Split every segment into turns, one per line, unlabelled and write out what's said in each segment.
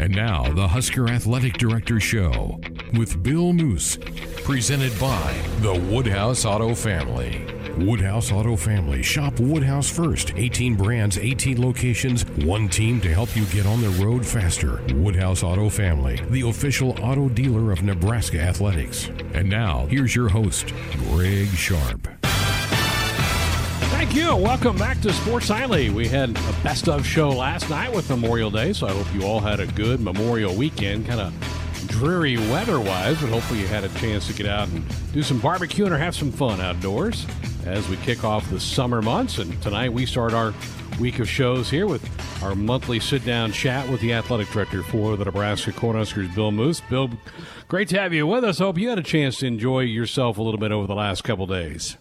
And now, the Husker Athletic Director Show with Bill Moos, presented by the Woodhouse Auto Family. Woodhouse Auto Family. Shop Woodhouse first. 18 brands, 18 locations, one team to help you get on the road faster. Woodhouse Auto Family, the official auto dealer of Nebraska Athletics. And now, here's your host, Greg Sharp.
Thank you. Welcome back to Sports Nightly. We had a best of show last night with Memorial Day, so I hope you all had a good Memorial weekend. Kind of dreary weather wise, but hopefully you had a chance to get out and do some barbecuing or have some fun outdoors as we kick off the summer months. And tonight we start our week of shows here with our monthly sit down chat with the athletic director for the Nebraska Cornhuskers, Bill Moos. Bill, great to have you with us. Hope you had a chance to enjoy yourself a little bit over the last couple days.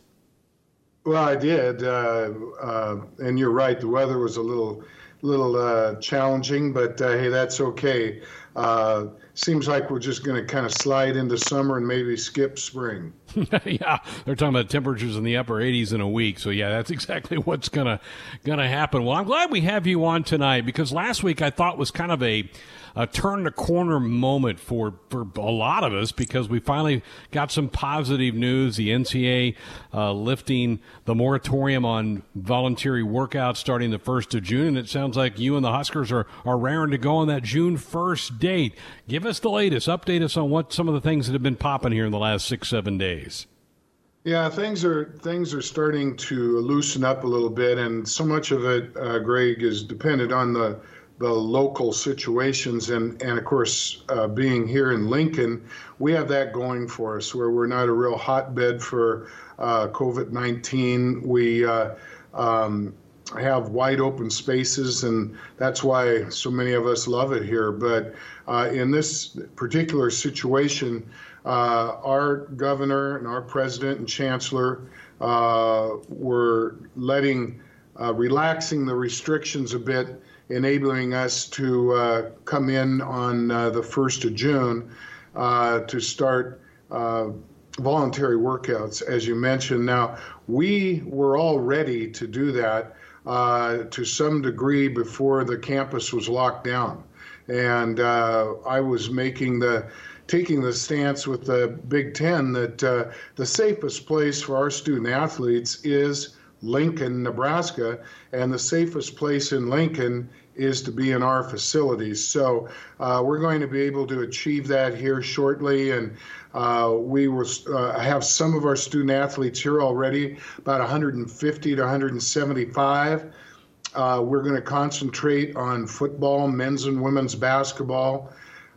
Well, I did, uh, uh, and you're right. The weather was a little, little uh, challenging, but uh, hey, that's okay. Uh, seems like we're just going to kind of slide into summer and maybe skip spring.
yeah, they're talking about temperatures in the upper 80s in a week. So yeah, that's exactly what's gonna gonna happen. Well, I'm glad we have you on tonight because last week I thought was kind of a a turn the corner moment for, for a lot of us because we finally got some positive news. The NCA uh, lifting the moratorium on voluntary workouts starting the 1st of June. And it sounds like you and the Huskers are, are raring to go on that June 1st date. Give us the latest. Update us on what some of the things that have been popping here in the last six, seven days.
Yeah, things are things are starting to loosen up a little bit, and so much of it, uh, Greg, is dependent on the the local situations. And, and of course, uh, being here in Lincoln, we have that going for us where we're not a real hotbed for uh, COVID 19. We uh, um, have wide open spaces, and that's why so many of us love it here. But uh, in this particular situation, uh, our governor and our president and chancellor uh, were letting, relaxing the restrictions a bit enabling us to uh, come in on uh, the 1st of June uh, to start uh, voluntary workouts, as you mentioned. Now, we were all ready to do that uh, to some degree before the campus was locked down. And uh, I was making the taking the stance with the Big Ten that the safest place for our student athletes is Lincoln, Nebraska, and the safest place in Lincoln is to be in our facilities. So uh, we're going to be able to achieve that here shortly, and uh, we will uh, have some of our student athletes here already, about 150 to 175. Uh, we're going to concentrate on football, men's and women's basketball,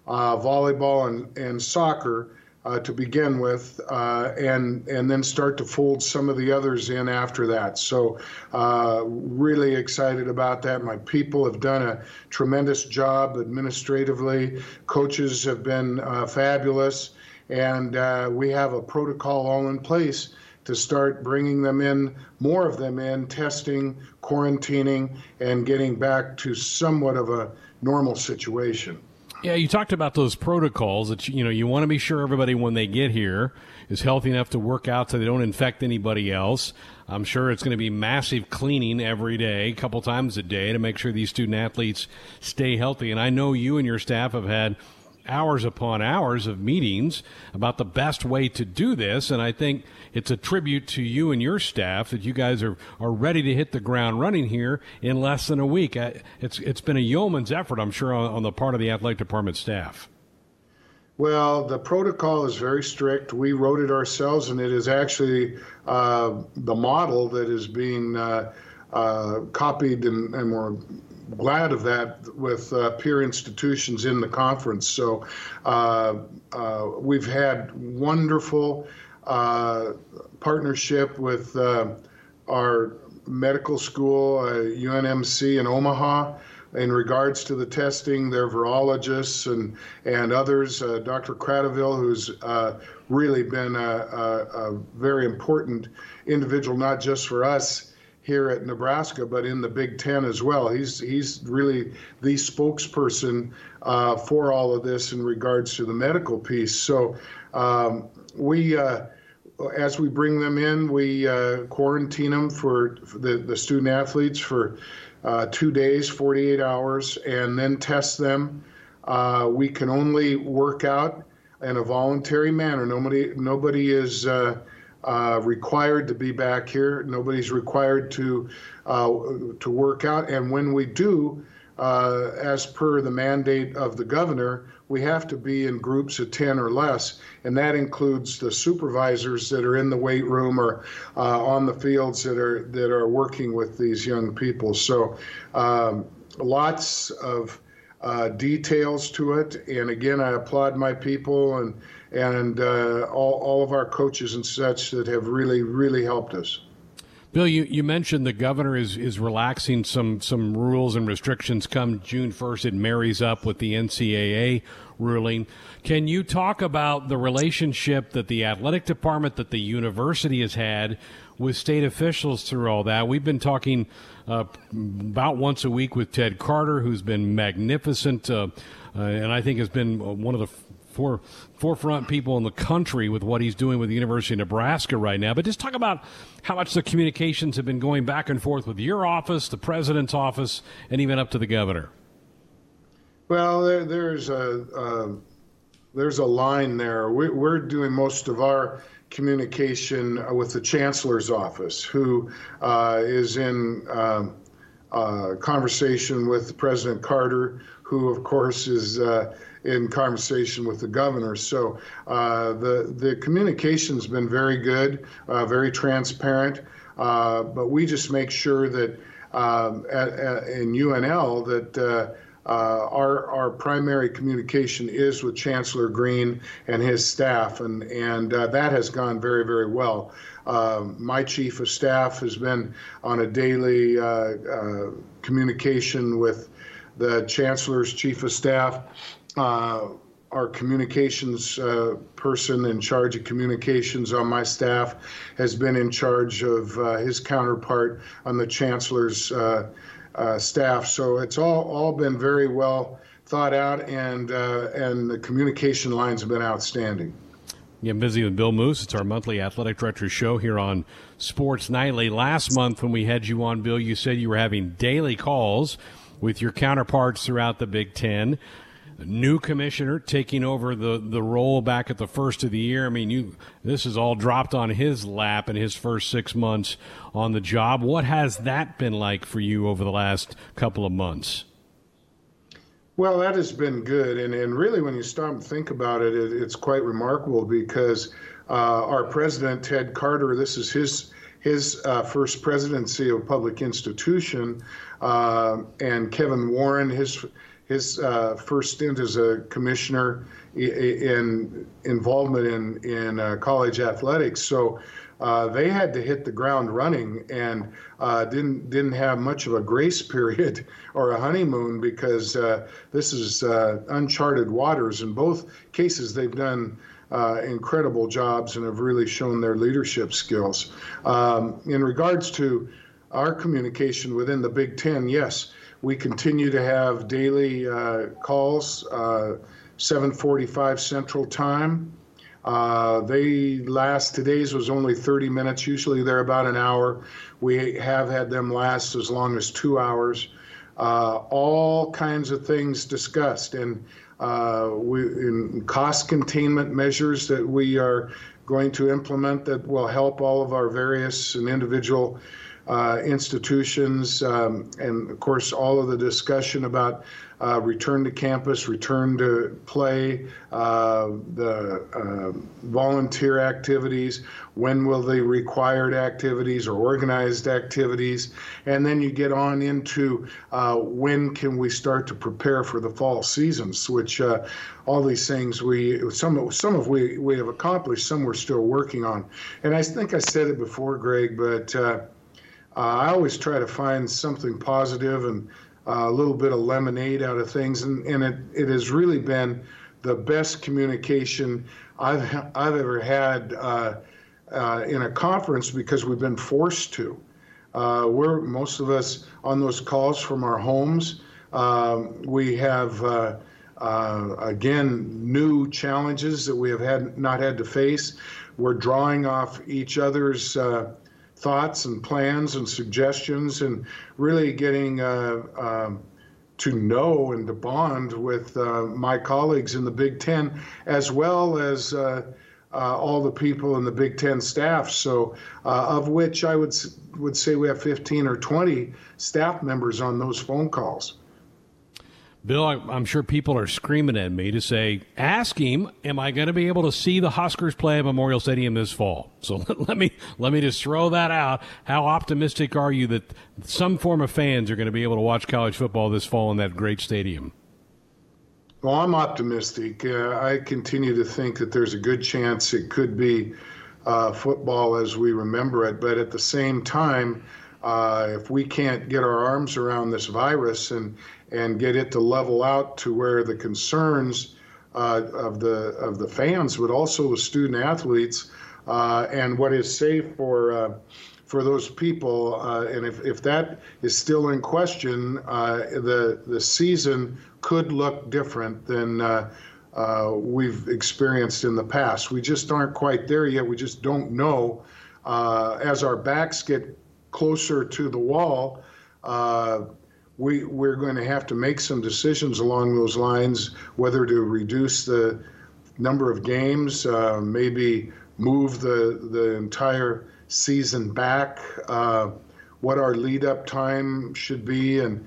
uh, volleyball, and, and soccer uh, to begin with, uh, and and then start to fold some of the others in after that. So, uh, really excited about that. My people have done a tremendous job administratively. Coaches have been uh, fabulous, and uh, we have a protocol all in place to start bringing them in, more of them in, testing, quarantining, and getting back to somewhat of a normal situation.
Yeah, you talked about those protocols that you know you want to be sure everybody when they get here is healthy enough to work out so they don't infect anybody else. I'm sure it's going to be massive cleaning every day, a couple times a day to make sure these student athletes stay healthy. And I know you and your staff have had hours upon hours of meetings about the best way to do this. And I think it's a tribute to you and your staff that you guys are, are ready to hit the ground running here in less than a week. It's, it's been a yeoman's effort, I'm sure, on, on the part of the athletic department staff.
Well, the protocol is very strict. We wrote it ourselves, and it is actually uh, the model that is being uh, uh, copied and, and we're glad of that with uh, peer institutions in the conference. So uh, uh, we've had wonderful uh, partnership with uh, our medical school, UNMC uh, in Omaha. In regards to the testing, their virologists and and others, Dr. Kratochvil, who's really been a, a, a very important individual, not just for us here at Nebraska, but in the Big Ten as well. He's he's really the spokesperson uh, for all of this in regards to the medical piece. So um, we. Uh, as we bring them in, we uh, quarantine them for, the, the student athletes for uh, two days, 48 hours, and then test them. uh, we can only work out in a voluntary manner. Nobody, nobody is uh, uh, required to be back here. Nobody's required to uh, to work out. And when we do, uh, as per the mandate of the governor, we have to be in groups of 10 or less, and that includes the supervisors that are in the weight room or uh, on the fields that are that are working with these young people. So, um, lots of uh, details to it. And again, I applaud my people and and uh, all, all of our coaches and such that have really, really helped us.
Bill, you, you mentioned the governor is, is relaxing some, some rules and restrictions come June 1st. It marries up with the NCAA ruling. Can you talk about the relationship that the athletic department, that the university has had with state officials through all that? We've been talking uh, about once a week with Ted Carter, who's been magnificent. Uh, uh, and I think has been one of the for, forefront people in the country with what he's doing with the University of Nebraska right now. But just talk about how much the communications have been going back and forth with your office, the president's office, and even up to the governor.
Well, there, there's a uh, there's a line there. We, we're doing most of our communication with the chancellor's office, who uh, is in um, uh, conversation with President Carter, who of course is uh, in conversation with the governor. So uh, the the communication's been very good, uh, very transparent. Uh, but we just make sure that um, at, at, in UNL that. Uh, uh, our our primary communication is with Chancellor Green and his staff, and and uh, that has gone very very well. Um, my chief of staff has been on a daily communication with the chancellor's chief of staff, uh, our communications uh, person in charge of communications on my staff has been in charge of uh, his counterpart on the chancellor's uh, uh, staff. So it's all all been very well thought out, and uh, and the communication lines have been outstanding.
Getting busy with Bill Moos. It's our monthly athletic director show here on Sports Nightly. Last month, when we had you on, Bill, you said you were having daily calls with your counterparts throughout the Big Ten new commissioner taking over the, the role back at the first of the year. I mean, you this is all dropped on his lap in his first six months on the job. What has that been like for you over the last couple of months?
Well, that has been good, and and really, when you stop and think about it, it it's quite remarkable because uh, our president Ted Carter, this is his his uh, first presidency of public institution, uh, and Kevin Warren, his his uh, first stint as a commissioner in involvement in in uh, college athletics. So uh, they had to hit the ground running and uh, didn't didn't have much of a grace period or a honeymoon because uh, this is uh, uncharted waters. In both cases, they've done. incredible jobs and have really shown their leadership skills. Um, in regards to our communication within the Big Ten, yes, we continue to have daily uh, calls, uh, 7:45 Central Time. Uh, they last today's was only 30 minutes. Usually they're about an hour. We have had them last as long as two hours. Uh, all kinds of things discussed, and uh, we in cost containment measures that we are going to implement that will help all of our various and individual uh, institutions, um, and of course, all of the discussion about uh, return to campus, return to play, uh, the uh, volunteer activities, when will the required activities or organized activities, and then you get on into uh, when can we start to prepare for the fall seasons, which uh, all these things we some some of we we have accomplished, some we're still working on, and I think I said it before, Greg, but uh, I always try to find something positive and uh, a little bit of lemonade out of things, and, and it, it has really been the best communication I've I've ever had uh, uh, in a conference because we've been forced to. Uh, we're most of us on those calls from our homes. Um, we have uh, again new challenges that we have had not had to face. We're drawing off each other's thoughts and plans and suggestions and really getting uh, um, to know and to bond with uh, my colleagues in the Big Ten, as well as uh, uh, all the people in the Big Ten staff. So, uh, of which I would would say we have 15 or 20 staff members on those phone calls.
Bill, I'm sure people are screaming at me to say, ask him, am I going to be able to see the Huskers play at Memorial Stadium this fall? So let me let me just throw that out. How optimistic are you that some form of fans are going to be able to watch college football this fall in that great stadium?
Well, I'm optimistic. Uh, I continue to think that there's a good chance it could be uh, football as we remember it, but at the same time, uh, if we can't get our arms around this virus and and get it to level out to where the concerns uh, of the of the fans, but also the student athletes, uh, and what is safe for uh, for those people. Uh, and if, if that is still in question, uh, the the season could look different than. Uh, we've experienced in the past. We just aren't quite there yet. We just don't know. as our backs get closer to the wall, we, we're going to have to make some decisions along those lines, whether to reduce the number of games, uh, maybe move the, the entire season back, uh, what our lead up time should be. And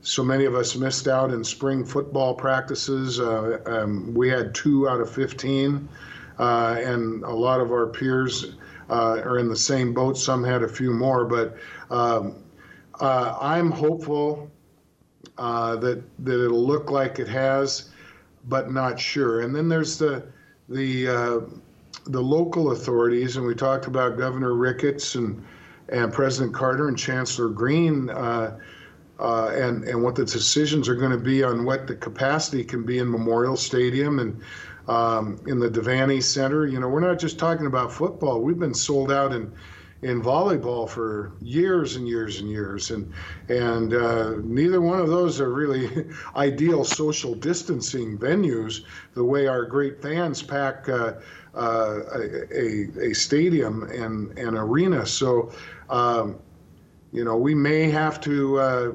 so many of us missed out in spring football practices. Uh, um, we had two out of 15, uh, and a lot of our peers uh, are in the same boat. Some had a few more, but um, uh, I'm hopeful uh, that that it'll look like it has, but not sure. And then there's the the uh, the local authorities, and we talked about Governor Ricketts and and President Carter and Chancellor Green. Uh, uh, and and what the decisions are going to be on what the capacity can be in Memorial Stadium and um, in the Devaney Center. You know, we're not just talking about football. We've been sold out in in volleyball for years and years and years, and and uh, neither one of those are really ideal social distancing venues. The way our great fans pack uh, uh, a, a stadium and an arena, so um, you know we may have to uh,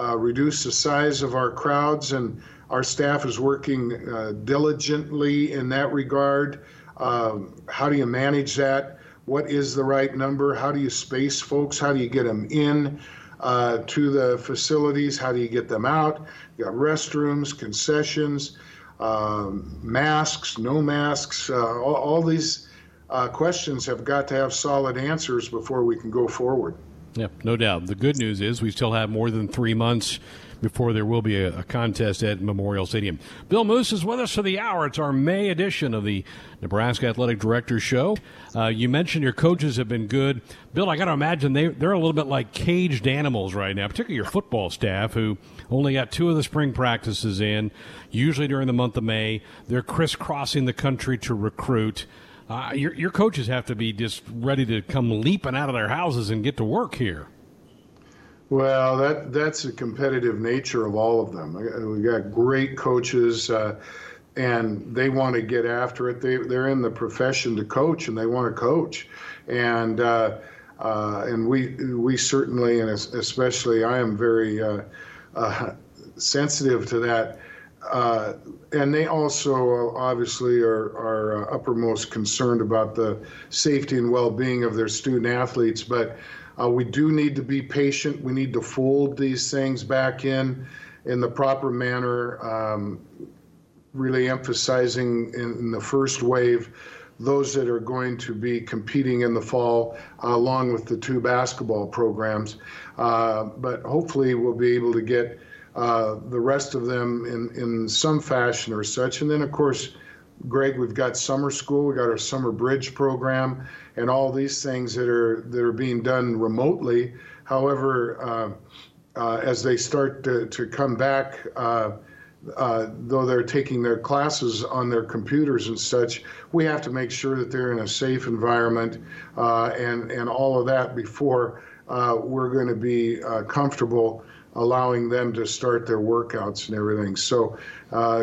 uh, reduce the size of our crowds, and our staff is working uh, diligently in that regard. Um, how do you manage that? What is the right number? How do you space folks? How do you get them in uh, to the facilities? How do you get them out? You got restrooms, concessions, um, masks, no masks. Uh, all, all, these uh, questions have got to have solid answers before we can go forward.
Yep, no doubt. The good news is we still have more than three months before there will be a, a, contest at Memorial Stadium. Bill Moos is with us for the hour. It's our May edition of the Nebraska Athletic Director Show. Uh, you mentioned your coaches have been good. Bill, I got to imagine they, they're a little bit like caged animals right now, particularly your football staff who only got two of the spring practices in, usually during the month of May. They're crisscrossing the country to recruit. Uh, your, your coaches have to be just ready to come leaping out of their houses and get to work here.
Well, that that's the competitive nature of all of them. We've got great coaches, uh, and they want to get after it. They they're in the profession to coach, and they want to coach, and uh, uh, and we we certainly, and especially I am very uh, uh, sensitive to that. Uh, and they also obviously are, are uppermost concerned about the safety and well-being of their student athletes, but uh, we do need to be patient. We need to fold these things back in in the proper manner, um, really emphasizing in, in, the first wave those that are going to be competing in the fall, uh, along with the two basketball programs. Uh, but hopefully, we'll be able to get uh, the rest of them in, in some fashion or such. And then, of course, Greg, we've got summer school, we got our summer bridge program, and all these things that are that are being done remotely. However, uh, uh, as they start to, to come back, uh, uh, though they're taking their classes on their computers and such, we have to make sure that they're in a safe environment uh, and and all of that before we're going to be comfortable allowing them to start their workouts and everything. So,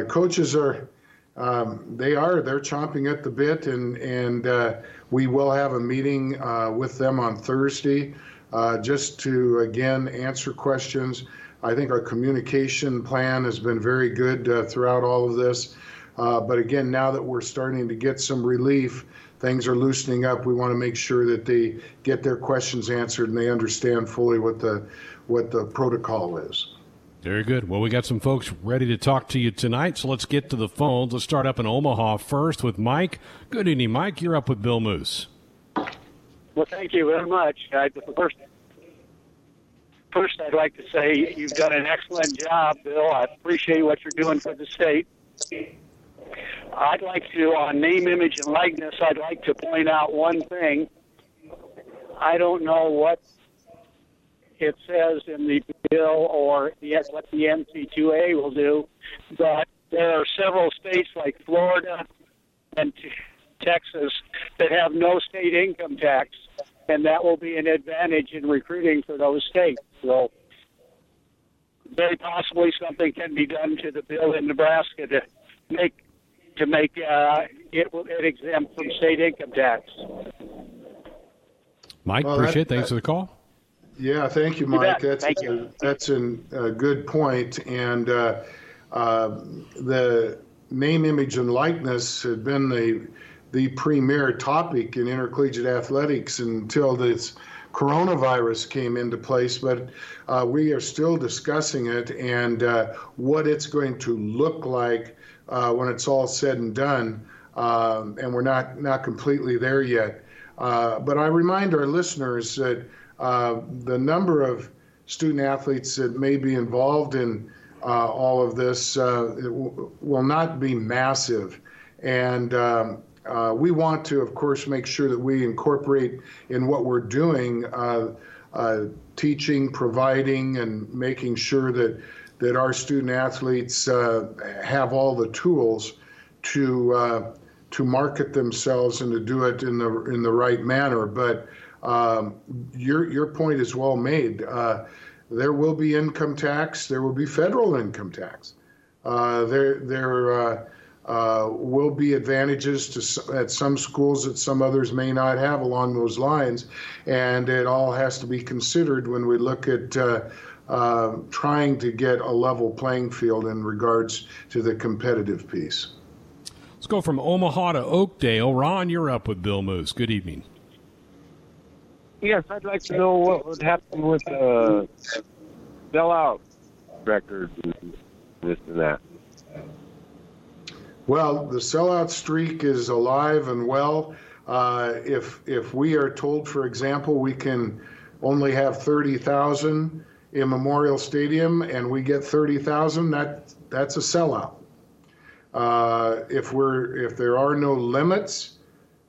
coaches are um, they are they're chomping at the bit, and and uh, we will have a meeting uh, with them on Thursday, uh, just to again answer questions. I think our communication plan has been very good uh, throughout all of this. Uh, but again, now that we're starting to get some relief, things are loosening up. We want to make sure that they get their questions answered and they understand fully what the what the protocol is.
Very good. Well, we got some folks ready to talk to you tonight, so let's get to the phones. Let's start up in Omaha first with Mike. Good evening, Mike. You're up with Bill Moos.
Well, thank you very much. I, first, first, I'd like to say you've done an excellent job, Bill. I appreciate what you're doing for the state. I'd like to, on name, image, and likeness, I'd like to point out one thing. I don't know what it says in the bill or the, what the NC2A will do, but there are several states like Florida and Texas that have no state income tax, and that will be an advantage in recruiting for those states. So, very possibly something can be done to the bill in Nebraska to make to make uh, it, it exempt from state income tax.
Mike, well, appreciate. That, Thanks that, for the call.
Yeah, thank you, Mike. That's thank a, you. that's an, a good point. And uh, uh, the name, image, and likeness had been the the premier topic in intercollegiate athletics until this coronavirus came into place. But uh, we are still discussing it and uh, what it's going to look like uh, when it's all said and done. Um, and we're not not completely there yet. Uh, but I remind our listeners that uh, the number of student athletes that may be involved in uh, all of this uh, w- will not be massive. And um, uh, we want to, of course, make sure that we incorporate in what we're doing teaching, providing, and making sure that, that our student athletes have all the tools to to market themselves and to do it in the in the right manner. But um, your your point is well made. Uh, there will be income tax. There will be federal income tax. Uh, there there uh, uh will be advantages to at some schools that some others may not have along those lines, and it all has to be considered when we look at. Uh, uh, trying to get a level playing field in regards to the competitive piece.
Let's go from Omaha to Oakdale. Ron, you're up with Bill Moos. Good evening.
Yes, I'd like to know what would happen with the uh, sellout record and this and that.
Well, the sellout streak is alive and well. Uh, if if we are told, for example, we can only have thirty thousand in Memorial Stadium, and we get thirty thousand, that that's a sellout. Uh, if we're if there are no limits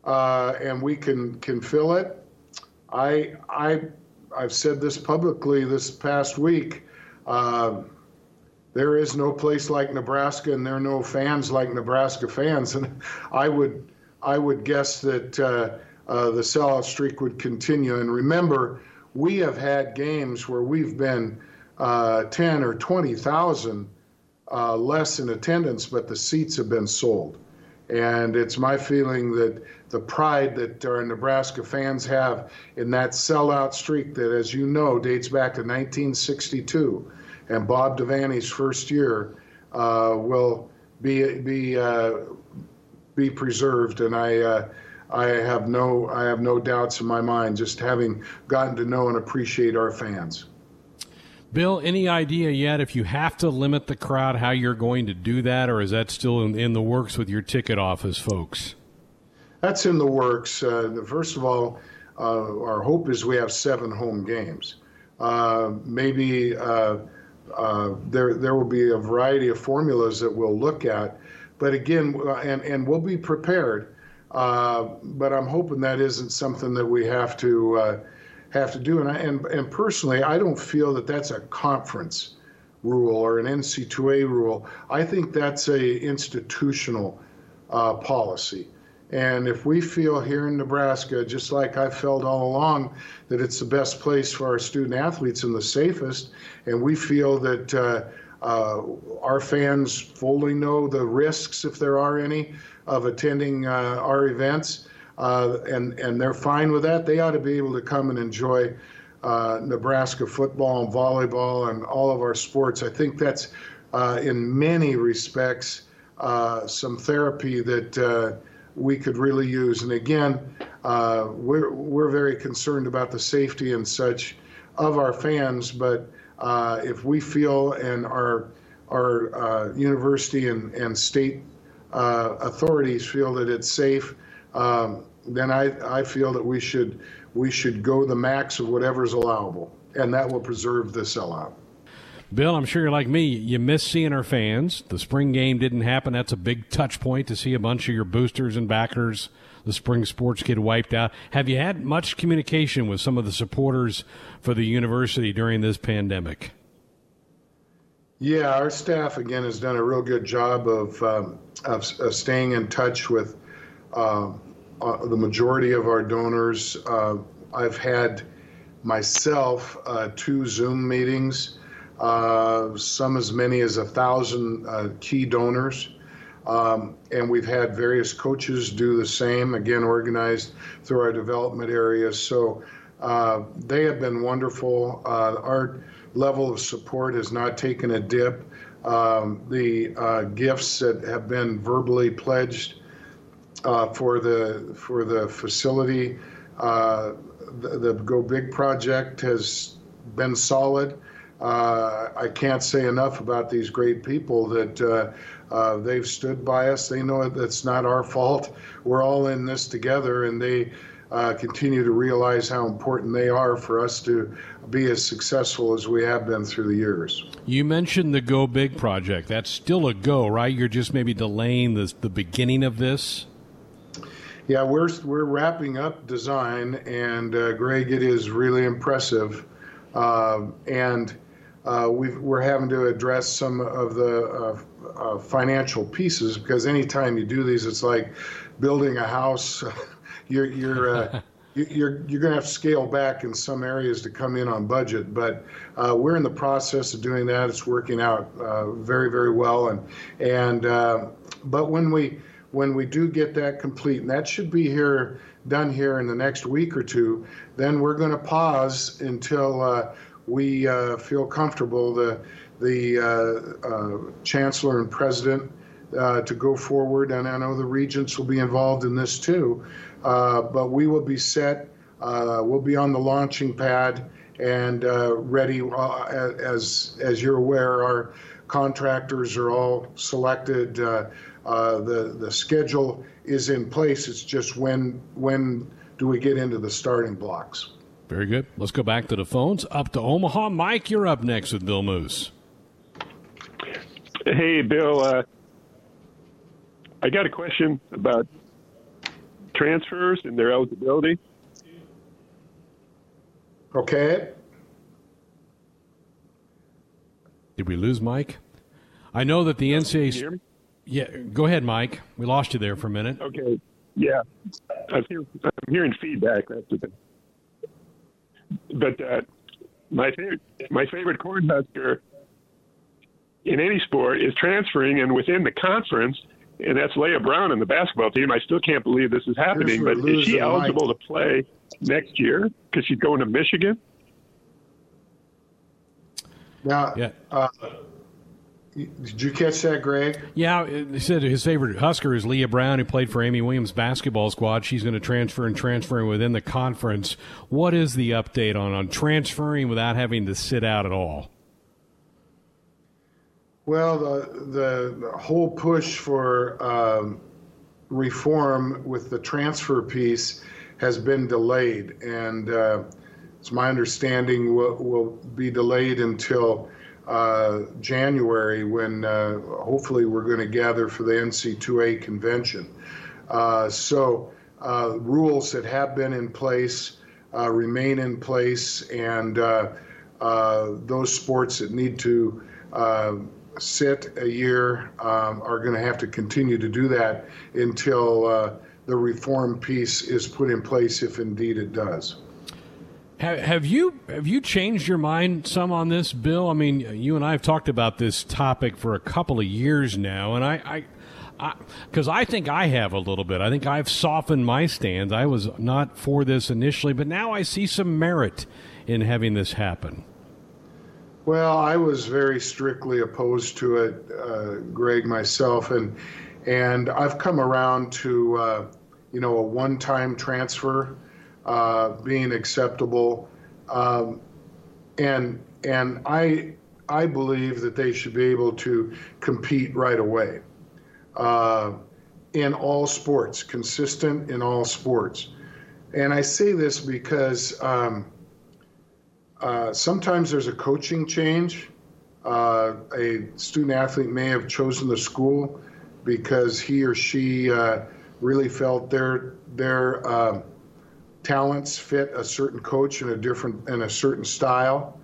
uh, and we can can fill it, I, I, I've said this publicly this past week. Uh, there is no place like Nebraska, and there are no fans like Nebraska fans. And I would, I would guess that uh, uh, the sellout streak would continue. And remember, we have had games where we've been uh, 10 or 20,000 uh, less in attendance, but the seats have been sold. And it's my feeling that the pride that our Nebraska fans have in that sellout streak that, as you know, dates back to 1962 and Bob Devaney's first year uh, will be be uh, be preserved. And I uh, I have no I have no doubts in my mind just having gotten to know and appreciate our fans.
Bill, any idea yet if you have to limit the crowd, how you're going to do that, or is that still in, in the works with your ticket office folks?
That's in the works. Uh, first of all, uh, our hope is we have seven home games. Uh, maybe uh, uh, there there will be a variety of formulas that we'll look at, but again, and and we'll be prepared. Uh, but I'm hoping that isn't something that we have to uh, have to do. And, I, and, and personally, I don't feel that that's a conference rule or an NC2A rule. I think that's a institutional uh, policy. And if we feel here in Nebraska, just like I've felt all along, that it's the best place for our student athletes and the safest, and we feel that uh, uh, our fans fully know the risks, if there are any, of attending uh, our events, uh, and and they're fine with that. They ought to be able to come and enjoy uh, Nebraska football and volleyball and all of our sports. I think that's uh, in many respects uh, some therapy that we could really use. And again, we're we're very concerned about the safety and such of our fans, but uh, if we feel and our our university and, and state authorities feel that it's safe, um, then I, I feel that we should we should go the max of whatever is allowable, and that will preserve the sellout.
Bill, I'm sure you're like me. You miss seeing our fans. The spring game didn't happen. That's a big touch point to see a bunch of your boosters and backers. The spring sports get wiped out. Have you had much communication with some of the supporters for the university during this pandemic?
Yeah, our staff again has done a real good job of um, of, of, staying in touch with uh, uh, the majority of our donors. Uh, I've had myself uh, two Zoom meetings, uh, some as many as a thousand uh, key donors. Um, and we've had various coaches do the same, again, organized through our development areas. So uh, they have been wonderful. our level of support has not taken a dip. Um, the gifts that have been verbally pledged uh, for the for the facility. Uh, the, the, Go Big project has been solid. Uh, I can't say enough about these great people that uh, they've stood by us. They know it's not our fault. We're all in this together, and they uh, continue to realize how important they are for us to be as successful as we have been through the years.
You mentioned the Go Big project. That's still a go, right? You're just maybe delaying the, the beginning of this?
Yeah, we're we're wrapping up design, and uh, Greg, it is really impressive, uh, and uh, we are having to address some of the uh, uh, financial pieces because anytime you do these, it's like building a house. you're you're uh, you're you're going to have to scale back in some areas to come in on budget, but uh, we're in the process of doing that. It's working out uh, very very well, and and uh, but when we when we do get that complete, and that should be here done here in the next week or two, then we're going to pause until uh, we uh, feel comfortable the the uh, uh chancellor and president uh, to go forward, and I know the regents will be involved in this too. But we will be set. we'll be on the launching pad and ready. as as you're aware, our contractors are all selected. Uh, the the schedule is in place. It's just when when do we get into the starting blocks?
Very good. Let's go back to the phones. Up to Omaha, Mike. You're up next with Bill Moos.
Hey, Bill. Uh, I got a question about transfers and their eligibility.
Okay.
Did we lose Mike? I know that the NCAA. Yeah, go ahead, Mike. We lost you there for a minute.
Okay. Yeah, I'm, I'm hearing feedback. That's the thing. But uh, my favorite, my favorite cornhusker in any sport is transferring, and within the conference, and that's Leah Brown in the basketball team. I still can't believe this is happening, but is she eligible Mike. to play next year because she's going to Michigan?
Now, yeah. Uh, did you catch that, Greg?
Yeah, he said his favorite Husker is Leah Brown, who played for Amy Williams basketball squad. She's going to transfer and transferring within the conference. What is the update on on transferring without having to sit out at all?
Well, the the whole push for um, reform with the transfer piece has been delayed, and uh, it's my understanding will, will be delayed until uh, January when uh, hopefully we're going to gather for the NC2A convention. Uh, so uh, rules that have been in place uh, remain in place, and those sports that need to sit a year um, are going to have to continue to do that until the reform piece is put in place, if indeed it does.
Have, you have you changed your mind some on this, Bill? I mean, you and I have talked about this topic for a couple of years now, and I, I because I, I, think I have a little bit. I think I've softened my stance. I was not for this initially, but now I see some merit in having this happen?
Well, I was very strictly opposed to it, uh, Greg, myself, and and I've come around to uh, you know a one-time transfer uh, being acceptable, um, and and I I believe that they should be able to compete right away uh, in all sports, consistent in all sports, and I say this because. Um, uh, sometimes there's a coaching change. Uh, a student athlete may have chosen the school because he or she uh, really felt their their um, talents fit a certain coach in a different in a certain style.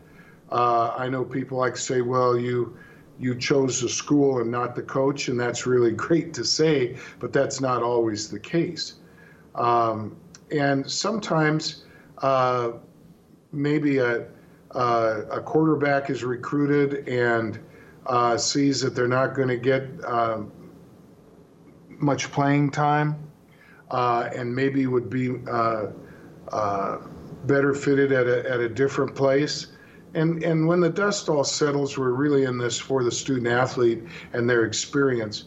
Uh, I know people like to say, "Well, you you chose the school and not the coach," and that's really great to say, but that's not always the case. Um, and sometimes uh, maybe a, uh, a quarterback is recruited and uh, sees that they're not going to get uh, much playing time uh, and maybe would be uh, uh, better fitted at a, at a different place. And, and when the dust all settles, we're really in this for the student athlete and their experience.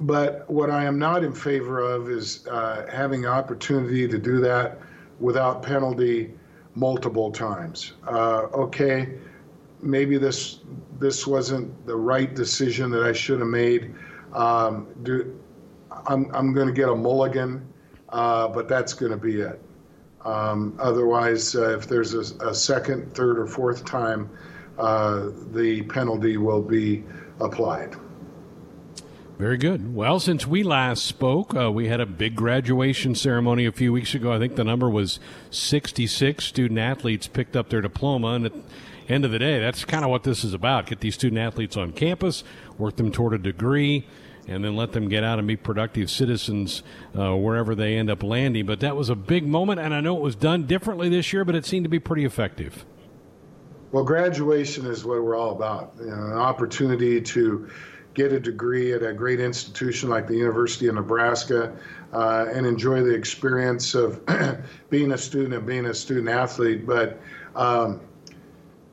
But what I am not in favor of is having the opportunity to do that without penalty multiple times. Uh, okay, maybe this this wasn't the right decision that I should have made. Um, do, I'm I'm going to get a mulligan, uh, but that's going to be it. Um, otherwise, uh, if there's a, a, second, third, or fourth time, uh, the penalty will be applied.
Very good. Well, since we last spoke, uh, we had a big graduation ceremony a few weeks ago. I think the number was 66 student athletes picked up their diploma. And at the end of the day, that's kind of what this is about. Get these student athletes on campus, work them toward a degree, and then let them get out and be productive citizens uh, wherever they end up landing. But that was a big moment, and I know it was done differently this year, but it seemed to be pretty effective.
Well, graduation is what we're all about. You know, an opportunity to get a degree at a great institution like the University of Nebraska uh, and enjoy the experience of being a student and being a student athlete. But um,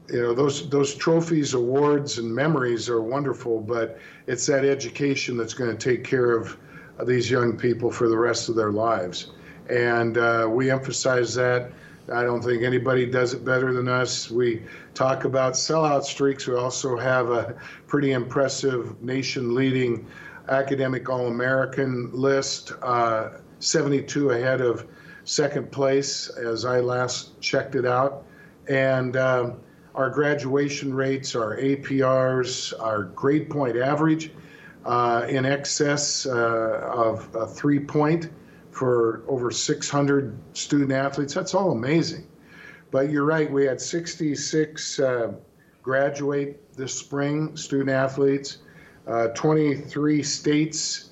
you know those those trophies, awards, and memories are wonderful. But it's that education that's going to take care of these young people for the rest of their lives, and uh, we emphasize that. I don't think anybody does it better than us. We talk about sellout streaks. We also have a pretty impressive nation leading academic All American list, uh, 72 ahead of second place as I last checked it out. And um, our graduation rates, our APRs, our grade point average uh, in excess uh, of three point for over 600 student athletes. That's all amazing. But you're right, we had 66 uh, graduate this spring, student athletes. Uh, 23 states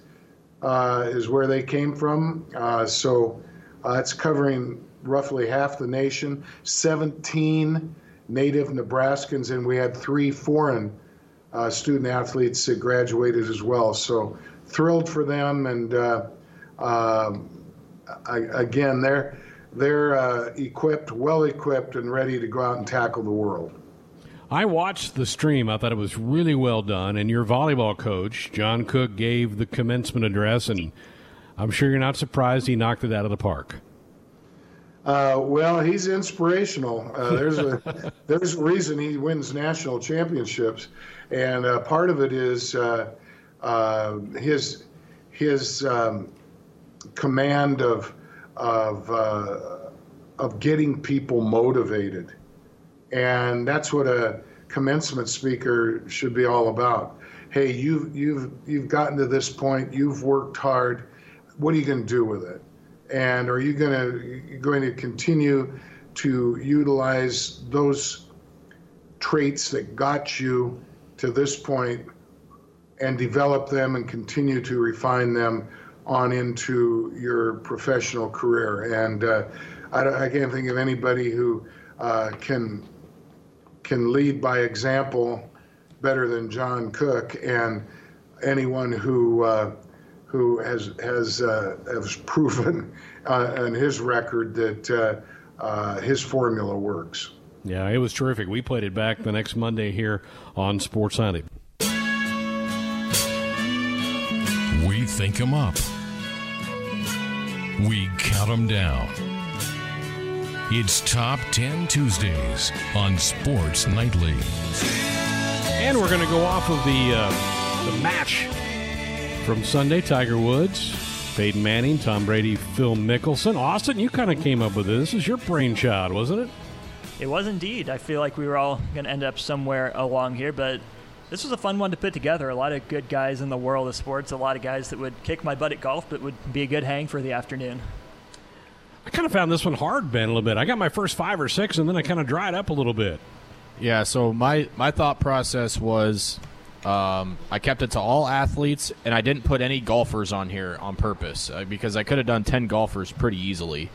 uh, is where they came from. So it's covering roughly half the nation. 17 native Nebraskans, and we had three foreign uh, student athletes that graduated as well. So thrilled for them and um, I, again, they're they're uh, equipped, well equipped, and ready to go out and tackle the world.
I watched the stream. I thought it was really well done. And your volleyball coach, John Cook, gave the commencement address, and I'm sure you're not surprised he knocked it out of the park.
Uh, well, he's inspirational. Uh, there's a there's a reason he wins national championships, and uh, part of it is uh, uh, his his um, command of of uh, of getting people motivated, and that's what a commencement speaker should be all about. Hey, you've you've you've gotten to this point. You've worked hard. What are you going to do with it? And are you going to going to continue to utilize those traits that got you to this point and develop them and continue to refine them on into your professional career. And uh, I, I, can't think of anybody who uh, can can lead by example better than John Cook, and anyone who uh, who has has uh, has proven uh, on his record that uh, his formula works.
Yeah, it was terrific. We played it back the next Monday here on Sports Sunday.
We think 'em up. We count 'em down. It's Top 10 Tuesdays on Sports Nightly.
And we're going to go off of the uh, the match from Sunday. Tiger Woods, Peyton Manning, Tom Brady, Phil Mickelson. Austin, you kind of came up with this. This is your brainchild, wasn't it?
It was indeed. I feel like we were all going to end up somewhere along here, but this was a fun one to put together. A lot of good guys in the world of sports, a lot of guys that would kick my butt at golf, but would be a good hang for the afternoon.
I kind of found this one hard, Ben, a little bit. I got my first five or six, and then I kind of dried up a little bit.
Yeah, so my my thought process was um, I kept it to all athletes, and I didn't put any golfers on here on purpose uh, because I could have done ten golfers pretty easily.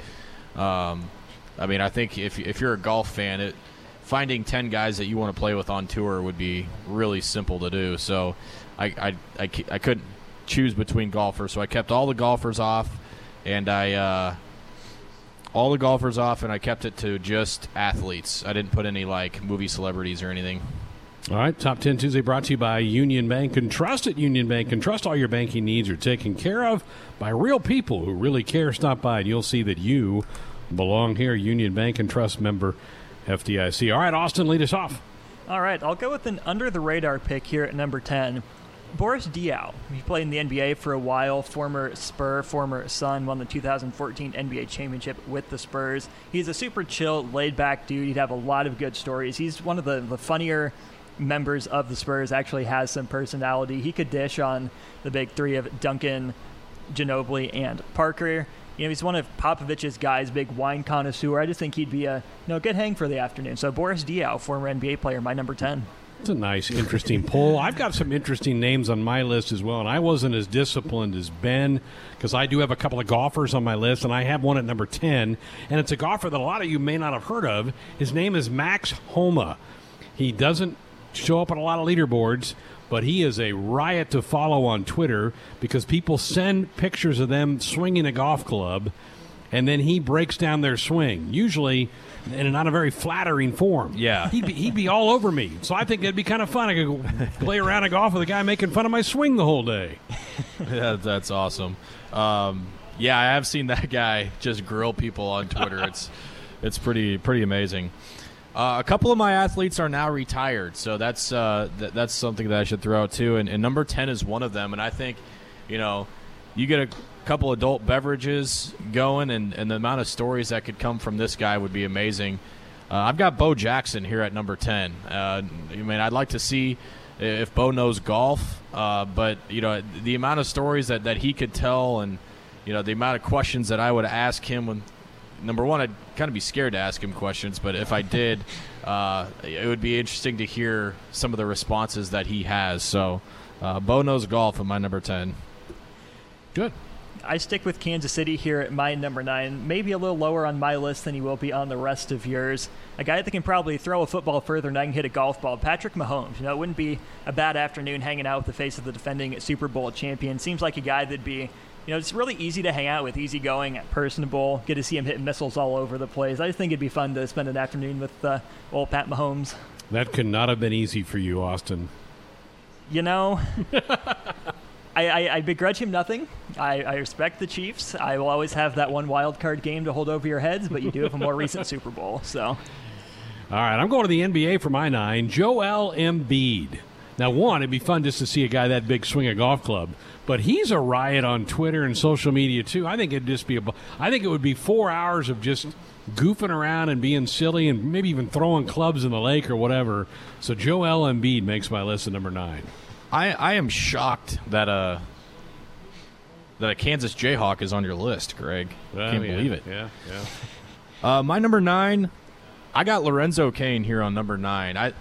Um, I mean, I think if if you're a golf fan, it finding ten guys that you want to play with on tour would be really simple to do. So I I, I, I couldn't choose between golfers, so I kept all the golfers off, and I. Uh, all the golfers off, and I kept it to just athletes. I didn't put any like movie celebrities or anything.
All right, Top 10 Tuesday brought to you by Union Bank and Trust at Union Bank and Trust. All your banking needs are taken care of by real people who really care. Stop by and you'll see that you belong here. Union Bank and Trust member FDIC. All right, Austin, lead us off.
All right, I'll go with an under the radar pick here at number 10. Boris Diaw. He played in the NBA for a while. Former Spur, former Sun, won the 2014 NBA championship with the Spurs. He's a super chill, laid back dude. He'd have a lot of good stories. He's one of the, the funnier members of the Spurs, actually has some personality. He could dish on the big three of Duncan, Ginobili, and Parker. You know, he's one of Popovich's guys, big wine connoisseur. I just think he'd be a you know, good hang for the afternoon. So Boris Diaw, former NBA player, my number 10.
It's a nice, interesting poll. I've got some interesting names on my list as well, and I wasn't as disciplined as Ben because I do have a couple of golfers on my list, and I have one at number 10, and it's a golfer that a lot of you may not have heard of. His name is Max Homa. He doesn't show up on a lot of leaderboards, but he is a riot to follow on Twitter because people send pictures of them swinging a golf club, and then he breaks down their swing. Usually in a not a very flattering form.
Yeah.
He'd be, he'd be all over me. So I think it'd be kind of fun. I could play around a golf with a guy making fun of my swing the whole day.
yeah, that's awesome. Um, yeah, I have seen that guy just grill people on Twitter. it's it's pretty pretty amazing. Uh, a couple of my athletes are now retired, so that's uh, th- that's something that I should throw out too. And, and number ten is one of them. And I think, you know, you get a couple adult beverages going, and, and the amount of stories that could come from this guy would be amazing. Uh, I've got Bo Jackson here at number 10. Uh, I mean, I'd like to see if Bo knows golf, uh, but, you know, the amount of stories that, that he could tell and, you know, the amount of questions that I would ask him when, number one, I'd kind of be scared to ask him questions, but if I did, uh, it would be interesting to hear some of the responses that he has. So, uh, Bo knows golf in my number 10.
Good.
I stick with Kansas City here at my number nine. Maybe a little lower on my list than he will be on the rest of yours. A guy that can probably throw a football further than I can hit a golf ball. Patrick Mahomes. You know, it wouldn't be a bad afternoon hanging out with the face of the defending Super Bowl champion. Seems like a guy that'd be, you know, it's really easy to hang out with, easygoing, personable. Get to see him hitting missiles all over the place. I just think it'd be fun to spend an afternoon with uh, old Pat Mahomes.
That could not have been easy for you, Austin.
You know. I, I, I, begrudge him nothing. I, I, respect the Chiefs. I will always have that one wild card game to hold over your heads, but you do have a more recent Super Bowl. So, all
right, I'm going to the NBA for my nine. Joel Embiid. Now, one, it'd be fun just to see a guy that big swing a golf club, but he's a riot on Twitter and social media too. I think it'd just be a. I think it would be four hours of just goofing around and being silly and maybe even throwing clubs in the lake or whatever. So Joel Embiid makes my list at number nine.
I, I am shocked that a that a Kansas Jayhawk is on your list, Greg.
Uh,
Can't
yeah,
believe it.
Yeah, yeah.
Uh, my number nine, I got Lorenzo Cain here on number nine. I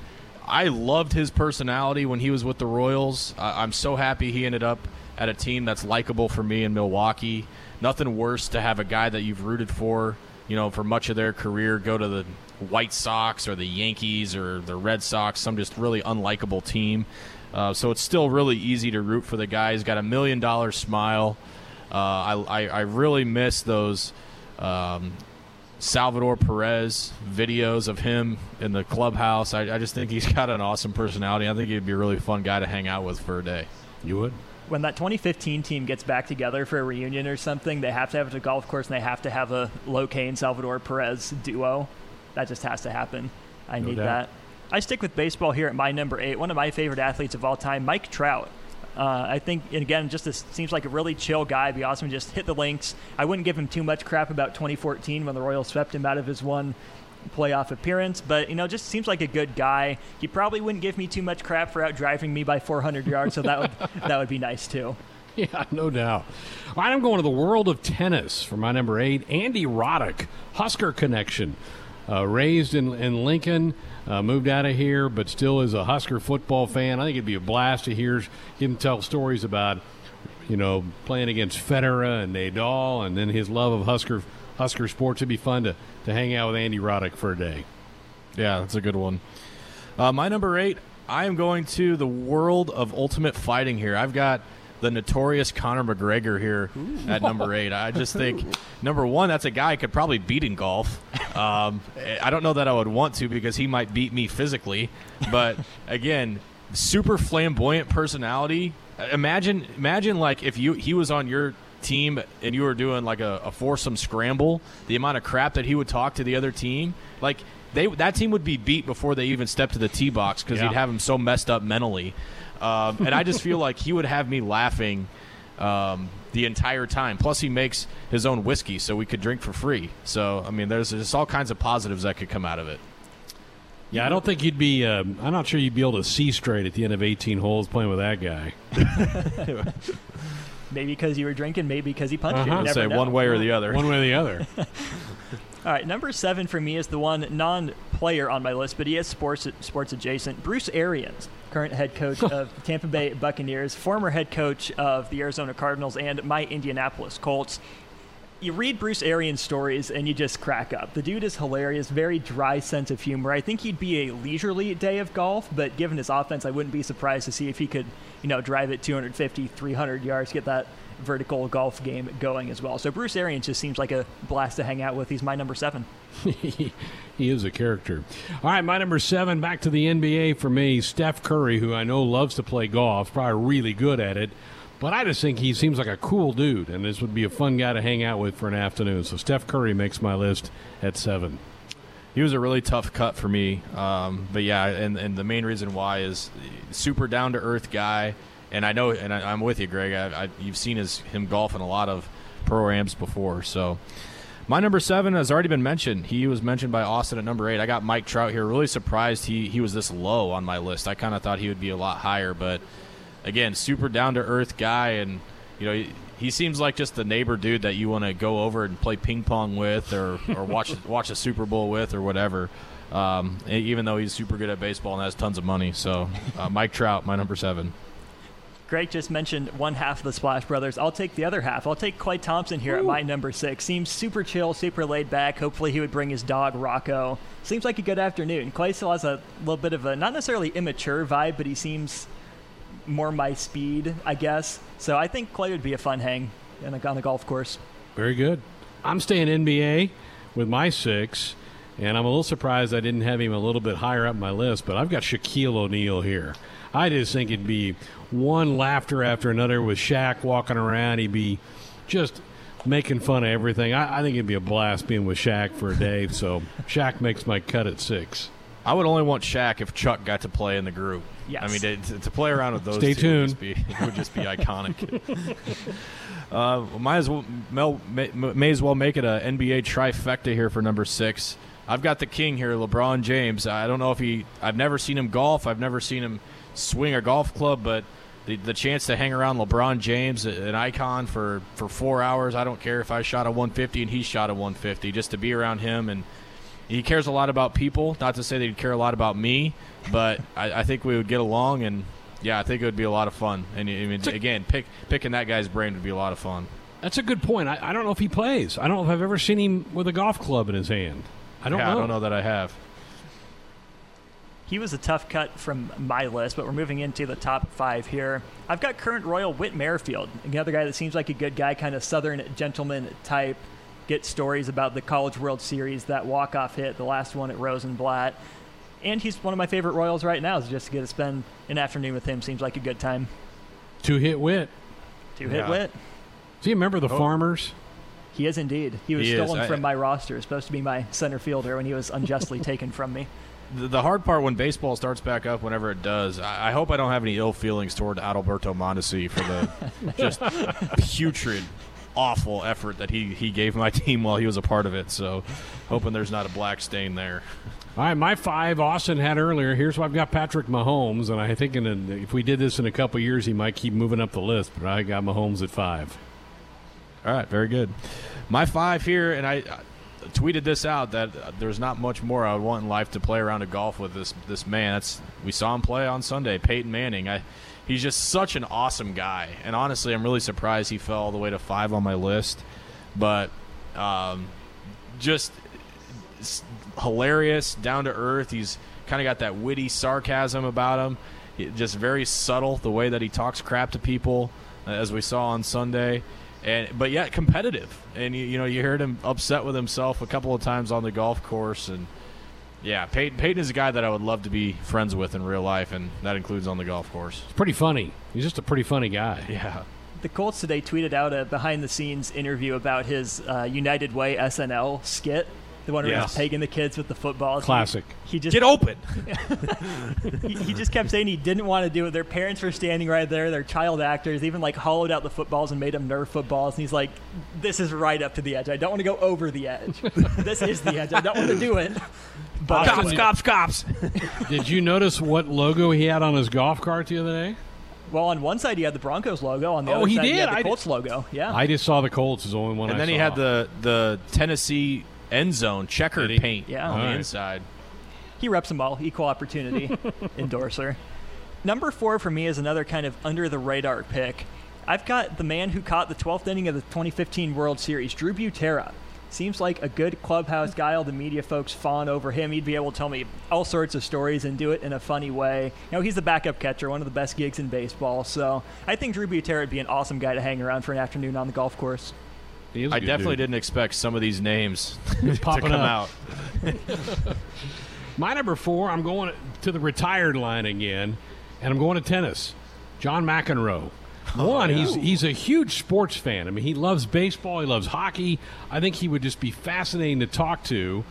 I loved his personality when he was with the Royals. I, I'm so happy he ended up at a team that's likable for me in Milwaukee. Nothing worse to have a guy that you've rooted for, you know, for much of their career go to the White Sox or the Yankees or the Red Sox, some just really unlikable team. Uh, so it's still really easy to root for the guy. He's got a million dollar smile. Uh, I, I, I, really miss those um, Salvador Perez videos of him in the clubhouse. I, I just think he's got an awesome personality. I think he'd be a really fun guy to hang out with for a day.
You would?
When that 2015 team gets back together for a reunion or something, they have to have it at a golf course and they have to have a Locaine Salvador Perez duo. That just has to happen. I
No
need
doubt.
that. I stick with baseball here at my number eight. One of my favorite athletes of all time, Mike Trout. Uh, I think, and again, just this seems like a really chill guy. Be awesome, just hit the links. I wouldn't give him too much crap about 2014 when the Royals swept him out of his one playoff appearance, but you know, just seems like a good guy. He probably wouldn't give me too much crap for out driving me by 400 yards, so that would that would be nice too.
Yeah, no doubt. All right, I'm going to the world of tennis for my number eight. Andy Roddick, Husker connection. Uh, raised in, in Lincoln, uh, moved out of here, but still is a Husker football fan. I think it'd be a blast to hear him tell stories about, you know, playing against Federer and Nadal, and then his love of Husker Husker sports. It'd be fun to, to hang out with Andy Roddick for a day.
Yeah, that's a good one. Uh, my number eight, I am going to the world of ultimate fighting here. I've got the notorious Conor McGregor here at number eight. I just think, number one, that's a guy I could probably beat in golf. Um, I don't know that I would want to because he might beat me physically. But again, super flamboyant personality. Imagine, imagine like if you he was on your team and you were doing like a, a foursome scramble, the amount of crap that he would talk to the other team, like they that team would be beat before they even stepped to the tee box because
Yeah.
he'd have him so messed up mentally. Um, and I just feel like he would have me laughing um, the entire time. Plus, he makes his own whiskey, so we could drink for free. So, I mean, there's just all kinds of positives that could come out of it.
Yeah, I don't think you'd be. Um, I'm not sure you'd be able to see straight at the end of 18 holes playing with that guy.
Maybe because you were drinking, maybe because he punched you.
Uh-huh.
you. never
Say
know.
one way or the other.
One way or the other.
All right, number seven for me is the one non-player on my list, but he is sports sports adjacent. Bruce Arians, current head coach of Tampa Bay Buccaneers, former head coach of the Arizona Cardinals, and my Indianapolis Colts. You read Bruce Arians' stories and you just crack up. The dude is hilarious, very dry sense of humor. I think he'd be a leisurely day of golf, but given his offense, I wouldn't be surprised to see if he could, you know, drive it 250, 300 yards, get that vertical golf game going as well. So Bruce Arians just seems like a blast to hang out with. He's my number seven.
he is a character. All right, my number seven, back to the NBA for me. Steph Curry, who I know loves to play golf, probably really good at it. But I just think he seems like a cool dude, and this would be a fun guy to hang out with for an afternoon. So Steph Curry makes my list at seven.
He was a really tough cut for me, um, but yeah, and, and the main reason why is super down to earth guy, and I know, and I, I'm with you, Greg. I, I, you've seen his him golf in a lot of programs before, so my number seven has already been mentioned. He was mentioned by Austin at number eight. I got Mike Trout here. Really surprised he he was this low on my list. I kind of thought he would be a lot higher, but again, super down to earth guy, and you know. He, he seems like just the neighbor dude that you want to go over and play ping pong with, or, or watch watch a Super Bowl with, or whatever. Um, even though he's super good at baseball and has tons of money, so uh, Mike Trout, my number seven.
Greg just mentioned one half of the Splash Brothers. I'll take the other half. I'll take Klay Thompson here at my number six. Seems super chill, super laid back. Hopefully, he would bring his dog Rocco. Seems like a good afternoon. Klay still has a little bit of a not necessarily immature vibe, but he seems more my speed, I guess. So I think Klay would be a fun hang on a, on a golf course.
Very good. I'm staying NBA with my six, and I'm a little surprised I didn't have him a little bit higher up my list, but I've got Shaquille O'Neal here. I just think it'd be one laughter after another with Shaq walking around. He'd be just making fun of everything. I, I think it'd be a blast being with Shaq for a day, so Shaq makes my cut at six.
I would only want Shaq if Chuck got to play in the group.
Yes.
I mean, to, to play around with those
Stay
two would just,
tuned.
be, it would just be iconic. uh, might as well Mel, may, may as well make it a NBA trifecta here for number six. I've got the king here, LeBron James. I don't know if he. I've never seen him golf. I've never seen him swing a golf club, but the, the chance to hang around LeBron James, an icon for for four hours. I don't care if I shot a 150 and he shot a 150. Just to be around him and he cares a lot about people. Not to say that he'd care a lot about me, but I, I think we would get along, and yeah, I think it would be a lot of fun. And I mean, again, pick, picking that guy's brain would be a lot of fun.
That's a good point. I, I don't know if he plays. I don't know if I've ever seen him with a golf club in his hand. I don't
yeah,
know.
I don't know that I have.
He was a tough cut from my list, but we're moving into the top five here. I've got current Royal Whit Merrifield, another guy that seems like a good guy, kind of Southern gentleman type. Get stories about the College World Series, that walk-off hit, the last one at Rosenblatt. And he's one of my favorite Royals right now. So just to get to spend an afternoon with him seems like a good time.
Two hit Whit.
Two hit
Yeah.
Whit.
Do you remember the oh. farmers?
He is indeed. He was
He is.
stolen
I-
from my roster. Supposed to be my center fielder when he was unjustly taken from me.
The, the hard part when baseball starts back up, whenever it does, I, I hope I don't have any ill feelings toward Adalberto Mondesi for the just putrid, awful effort that he, he gave my team while he was a part of it. So, hoping there's not a black stain there.
All right, my five Austin had earlier. Here's why I've got Patrick Mahomes, and I think in a, if we did this in a couple years, he might keep moving up the list. But I got Mahomes at five.
All right, very good. My five here, and I, I tweeted this out that there's not much more I would want in life to play around a golf with this this man. That's we saw him play on Sunday, Peyton Manning. I, he's just such an awesome guy, and honestly, I'm really surprised he fell all the way to five on my list. But um, just hilarious, down to earth. He's kind of got that witty sarcasm about him. He- Just very subtle the way that he talks crap to people, uh, as we saw on Sunday. And but yet competitive, and you, you know you heard him upset with himself a couple of times on the golf course, and yeah, Peyton, Peyton is a guy that I would love to be friends with in real life, and that includes on the golf course.
It's pretty funny. He's just a pretty funny guy.
Yeah,
The Colts today tweeted out a behind-the-scenes interview about his uh, United Way SNL skit, the one where
Yes.
he's pegging the kids with the footballs.
Classic.
He, he just
get open.
he, he just kept saying he didn't want to do it. Their parents were standing right there. They're child actors. They even like hollowed out the footballs and made them Nerf footballs. And he's like, "This is right up to the edge. I don't want to go over the edge. this is the edge. I don't want to do it." But
Cops,
cops, cops.
Did you notice what logo he had on his golf cart the other day?
well, on one side he had the Broncos logo. On the
Oh,
other
he
side he
did?
had
I
the
did-
Colts logo. Yeah.
I just saw the Colts as the only one.
And
I
then he had the the Tennessee end zone checkered paint
Yeah.
on
All
the
right.
inside.
he reps them all. Equal opportunity endorser. Number four for me is another kind of under the radar pick. I've got the man who caught the 12th inning of the 2015 World Series, Drew Butera. Seems like a good clubhouse guy. All the media folks fawn over him. He'd be able to tell me all sorts of stories and do it in a funny way. You know, he's the backup catcher, one of the best gigs in baseball. So I think Drew Butera would be an awesome guy to hang around for an afternoon on the golf course.
He is a
I
good
definitely
dude.
didn't expect some of these names to
popping
come
up.
out.
My number four, I'm going to the retired line again, and I'm going to tennis. John McEnroe. One, he's he's a huge sports fan. I mean, he loves baseball. He loves hockey. I think he would just be fascinating to talk to.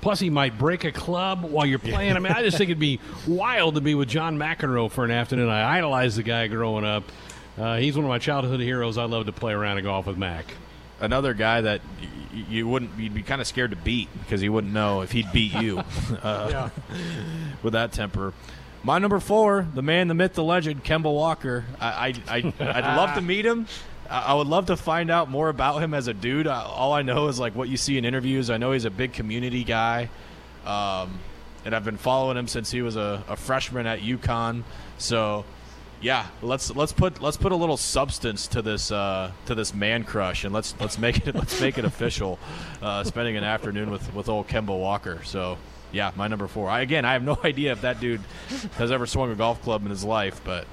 Plus, he might break a club while you're playing. I mean, I just think it'd be wild to be with John McEnroe for an afternoon. I idolized the guy growing up. Uh, he's one of my childhood heroes. I love to play around and golf with Mac.
Another guy that y- you wouldn't you'd be kind of scared to beat because you wouldn't know if he'd beat you uh, with that temper. My number four, the man, the myth, the legend, Kemba Walker. I, I, I I'd love to meet him. I I would love to find out more about him as a dude. I, all I know is like what you see in interviews. I know he's a big community guy, um, and I've been following him since he was a, a freshman at UConn. So, yeah, let's let's put let's put a little substance to this uh, to this man crush, and let's let's make it let's make it official. Uh, spending an afternoon with with old Kemba Walker. So. Yeah, my number four. I, again, I have no idea if that dude has ever swung a golf club in his life, but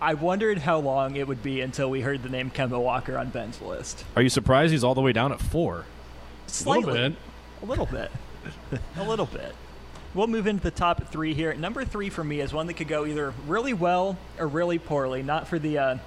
I wondered how long it would be until we heard the name Kemba Walker on Ben's list.
are you surprised he's all the way down at four?
A little bit.
A little bit. a little bit. We'll move into the top three here. Number three for me is one that could go either really well or really poorly, not for the uh,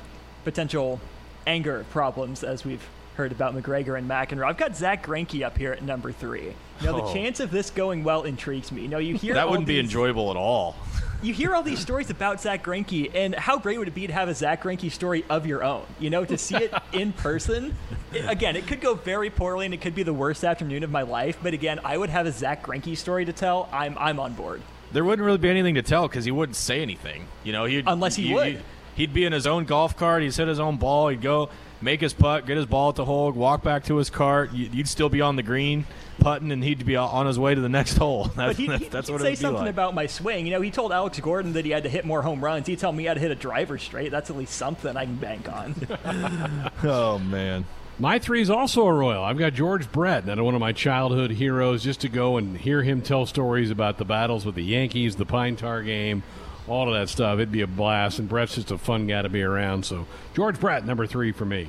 potential anger problems as we've heard about McGregor and McEnroe. I've got Zach Greinke up here at number three. Now, the
Oh.
chance of this going well intrigues me. You know, you hear
That wouldn't be enjoyable at all.
you hear all these stories about Zach Greinke, and how great would it be to have a Zach Greinke story of your own? You know, to see it in person. It- again, it could go very poorly, and it could be the worst afternoon of my life. But again, I would have a Zach Greinke story to tell. I'm I'm on board.
There wouldn't really be anything to tell because he wouldn't say anything. You know, he'd,
Unless he would.
He'd be in his own golf cart. He'd hit his own ball. He'd go make his putt, get his ball at the hole, walk back to his cart. You- You'd still be on the green putting, and he'd be on his way to the next hole. That's,
But he'd, he'd,
that's
he'd
what it
say
would be
something
like.
about my swing. You know, he told Alex Gordon that he had to hit more home runs. He'd tell me I had to hit a driver straight. That's at least something I can bank on.
oh man.
My three is also a Royal. I've got George Brett, another one of my childhood heroes, just to go and hear him tell stories about the battles with the Yankees, the Pine Tar game, all of that stuff. It'd be a blast, and Brett's just a fun guy to be around. So George Brett, number three for me.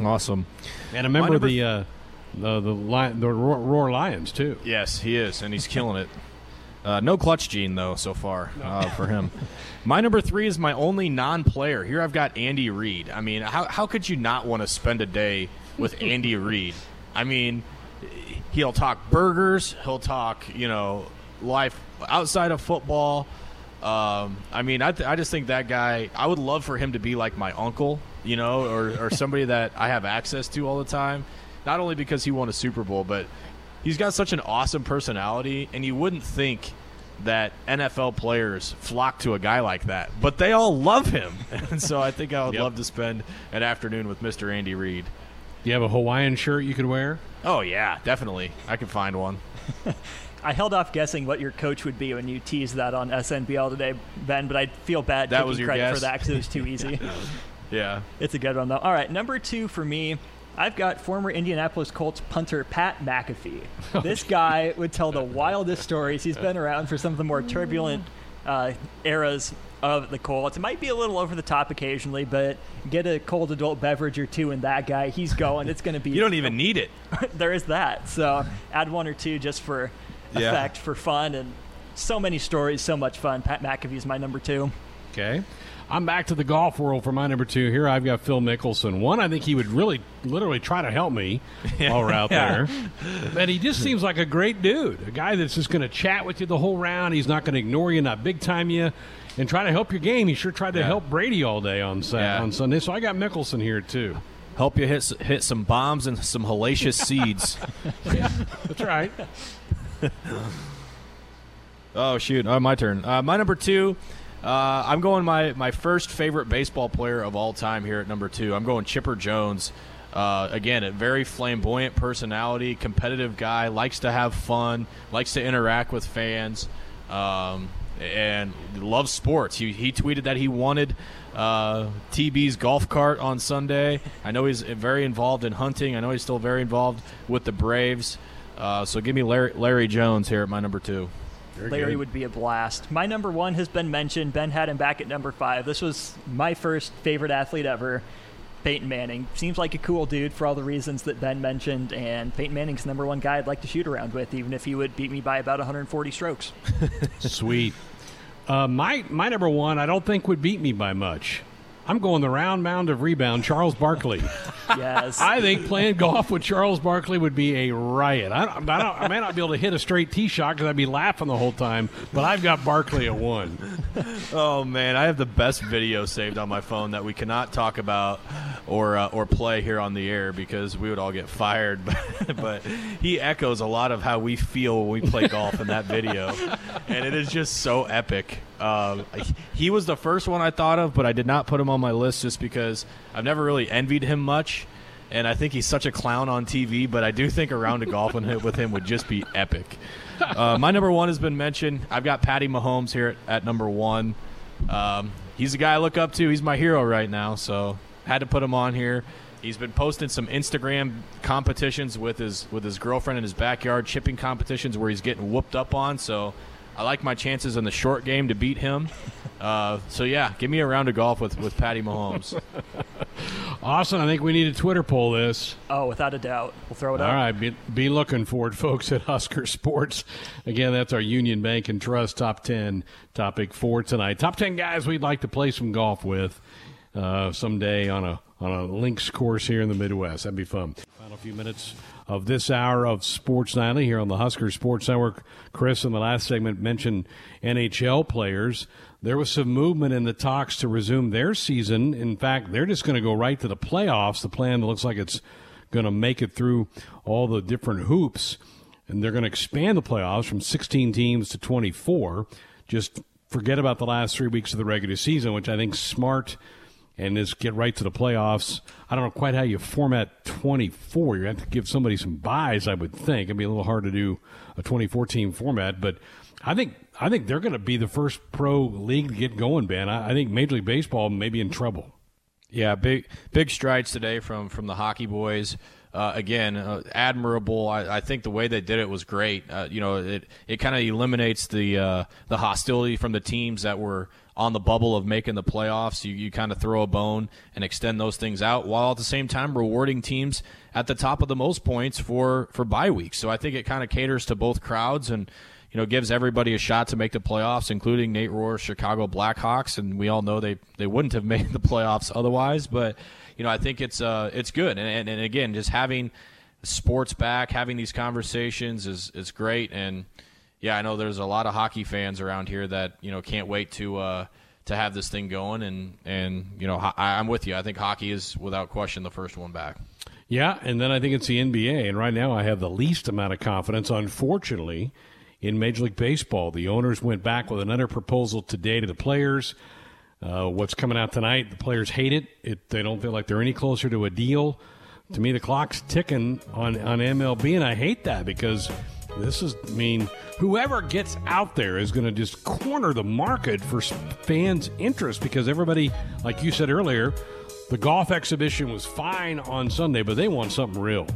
Awesome.
And a member of the uh, the the lion, the Roar, Roar Lions too.
Yes, he is, and he's killing it. Uh, no clutch gene though so far uh, for him. My number three is my only non-player. Here I've got Andy Reid. I mean, how how could you not want to spend a day with Andy Reid? I mean, he'll talk burgers. He'll talk you know life outside of football. Um, I mean, I, th- I just think that guy. I would love for him to be like my uncle, you know, or, or somebody that I have access to all the time. Not only because he won a Super Bowl, but he's got such an awesome personality, and you wouldn't think that NFL players flock to a guy like that, but they all love him, and so I think I would
Yep.
love to spend an afternoon with Mr. Andy Reid.
Do you have a Hawaiian shirt you could wear?
Oh yeah, definitely. I can find one.
I held off guessing what your coach would be when you teased that on SNBL today, Ben, but I feel bad
That
taking credit
guess?
for that because it was too easy.
Yeah.
It's a good one, though. All right, number two for me, I've got former Indianapolis Colts punter Pat McAfee. This guy would tell the wildest stories. He's been around for some of the more turbulent uh, eras of the Colts. It might be a little over the top occasionally, but get a cold adult beverage or two in that guy, he's going. It's going to be.
You don't even need it.
there is that. So add one or two just for
Yeah.
effect, for fun, and so many stories, so much fun. Pat McAfee is my number two.
Okay. I'm back to the golf world for my number two. Here I've got Phil Mickelson. One, I think he would really, literally try to help me while we're out there. And he just seems like a great dude, a guy that's just going to chat with you the whole round. He's not going to ignore you, not big time you, and try to help your game. He sure tried to
Yeah.
help Brady all day on
Yeah.
on Sunday. So I got Mickelson here too.
Help you hit hit some bombs and some hellacious seeds.
yeah, That's right.
Oh shoot! Oh, my turn. Uh, my number two. Uh, I'm going my my first favorite baseball player of all time here at number two. I'm going Chipper Jones. Uh, again, a very flamboyant personality, competitive guy, likes to have fun, likes to interact with fans, um, and loves sports. He, he tweeted that he wanted uh, TB's golf cart on Sunday. I know he's very involved in hunting. I know he's still very involved with the Braves. Uh, so give me Larry, Larry Jones here at my number two.
Larry would be a blast. My number one has been mentioned. Ben had him back at number five. This was my first favorite athlete ever. Peyton Manning seems like a cool dude for all the reasons that Ben mentioned, and Peyton Manning's the number one guy I'd like to shoot around with, even if he would beat me by about 140 strokes.
Sweet. Uh, my my number one, I don't think would beat me by much. I'm going the round mound of rebound, Charles Barkley.
Yes,
I think playing golf with Charles Barkley would be a riot. I, don't, I, don't, I may not be able to hit a straight tee shot because I'd be laughing the whole time, but I've got Barkley at one.
Oh man, I have the best video saved on my phone that we cannot talk about or uh, or play here on the air because we would all get fired. But, but he echoes a lot of how we feel when we play golf in that video, and it is just so epic. Um, he was the first one I thought of, but I did not put him on my list just because I've never really envied him much. And I think he's such a clown on TV, but I do think a round of golf with him would just be epic. Uh, my number one has been mentioned. I've got Patty Mahomes here at, at number one. Um, he's a guy I look up to. He's my hero right now, so had to put him on here. He's been posting some Instagram competitions with his with his girlfriend in his backyard, chipping competitions where he's getting whooped up on. So I like my chances in the short game to beat him. Uh, so yeah, give me a round of golf with with Patty Mahomes.
Austin, I think we need a Twitter poll this.
oh, without a doubt. We'll throw it
All
up.
right, be, be looking for it, folks, at Husker Sports. Again, that's our Union Bank and Trust top 10 topic for tonight. Top 10 guys we'd like to play some golf with uh, someday on a on a links course here in the Midwest. That'd be fun. Final few minutes of this hour of Sports Nightly here on the Husker Sports Network. Chris, in the last segment, mentioned NHL players. There was some movement in the talks to resume their season. In fact, they're just going to go right to the playoffs. The plan looks like it's going to make it through all the different hoops, and they're going to expand the playoffs from 16 teams to 24. Just forget about the last three weeks of the regular season, which I think smart, and just get right to the playoffs. I don't know quite how you format 24. You have to give somebody some buys, I would think. It'd be a little hard to do a 2014 format, but I think I think they're going to be the first pro league to get going, Ben. I, I think Major League Baseball may be in trouble.
Yeah, big big strides today from from the hockey boys. uh, again, uh, admirable. I, I, think the way they did it was great. Uh, you know, it it kind of eliminates the uh, the hostility from the teams that were on the bubble of making the playoffs. You, you kind of throw a bone and extend those things out while at the same time rewarding teams at the top of the most points for, for bye weeks. So I think it kind of caters to both crowds and, you know, gives everybody a shot to make the playoffs, including Nate Rohr's Chicago Blackhawks. And we all know they, they wouldn't have made the playoffs otherwise. But, you know, I think it's, uh, it's good. And, and, and again, just having sports back, having these conversations is, is great. And, yeah, I know there's a lot of hockey fans around here that you know can't wait to uh, to have this thing going, and and you know I, I'm with you. I think hockey is without question the first one back.
Yeah, and then I think it's the NBA, and right now I have the least amount of confidence, unfortunately, in Major League Baseball. The owners went back with another proposal today to the players. Uh, what's coming out tonight? The players hate it. it. They don't feel like they're any closer to a deal. To me, the clock's ticking on on MLB, and I hate that because this is, I mean, whoever gets out there is going to just corner the market for fans' interest because everybody, like you said earlier, the golf exhibition was fine on Sunday, but they want something real.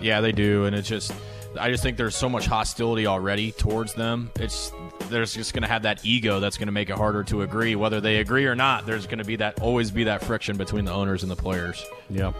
Yeah, they do, and it's just, I just think there's so much hostility already towards them. It's there's just going to have that ego that's going to make it harder to agree whether they agree or not there's going to be that always be that friction between the owners and the players
yeah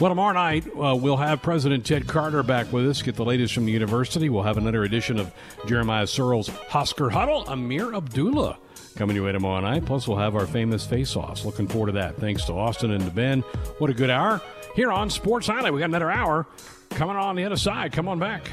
well tomorrow night uh, we'll have president ted carter back with us. Get the latest from the university. We'll have another edition of jeremiah Sirles' Husker huddle. Ameer abdullah coming your way tomorrow night. Plus we'll have our famous face-offs. Looking forward to that. Thanks to austin and to ben. What a good hour. Here on sports nightly we got another hour coming on the other side. Come on back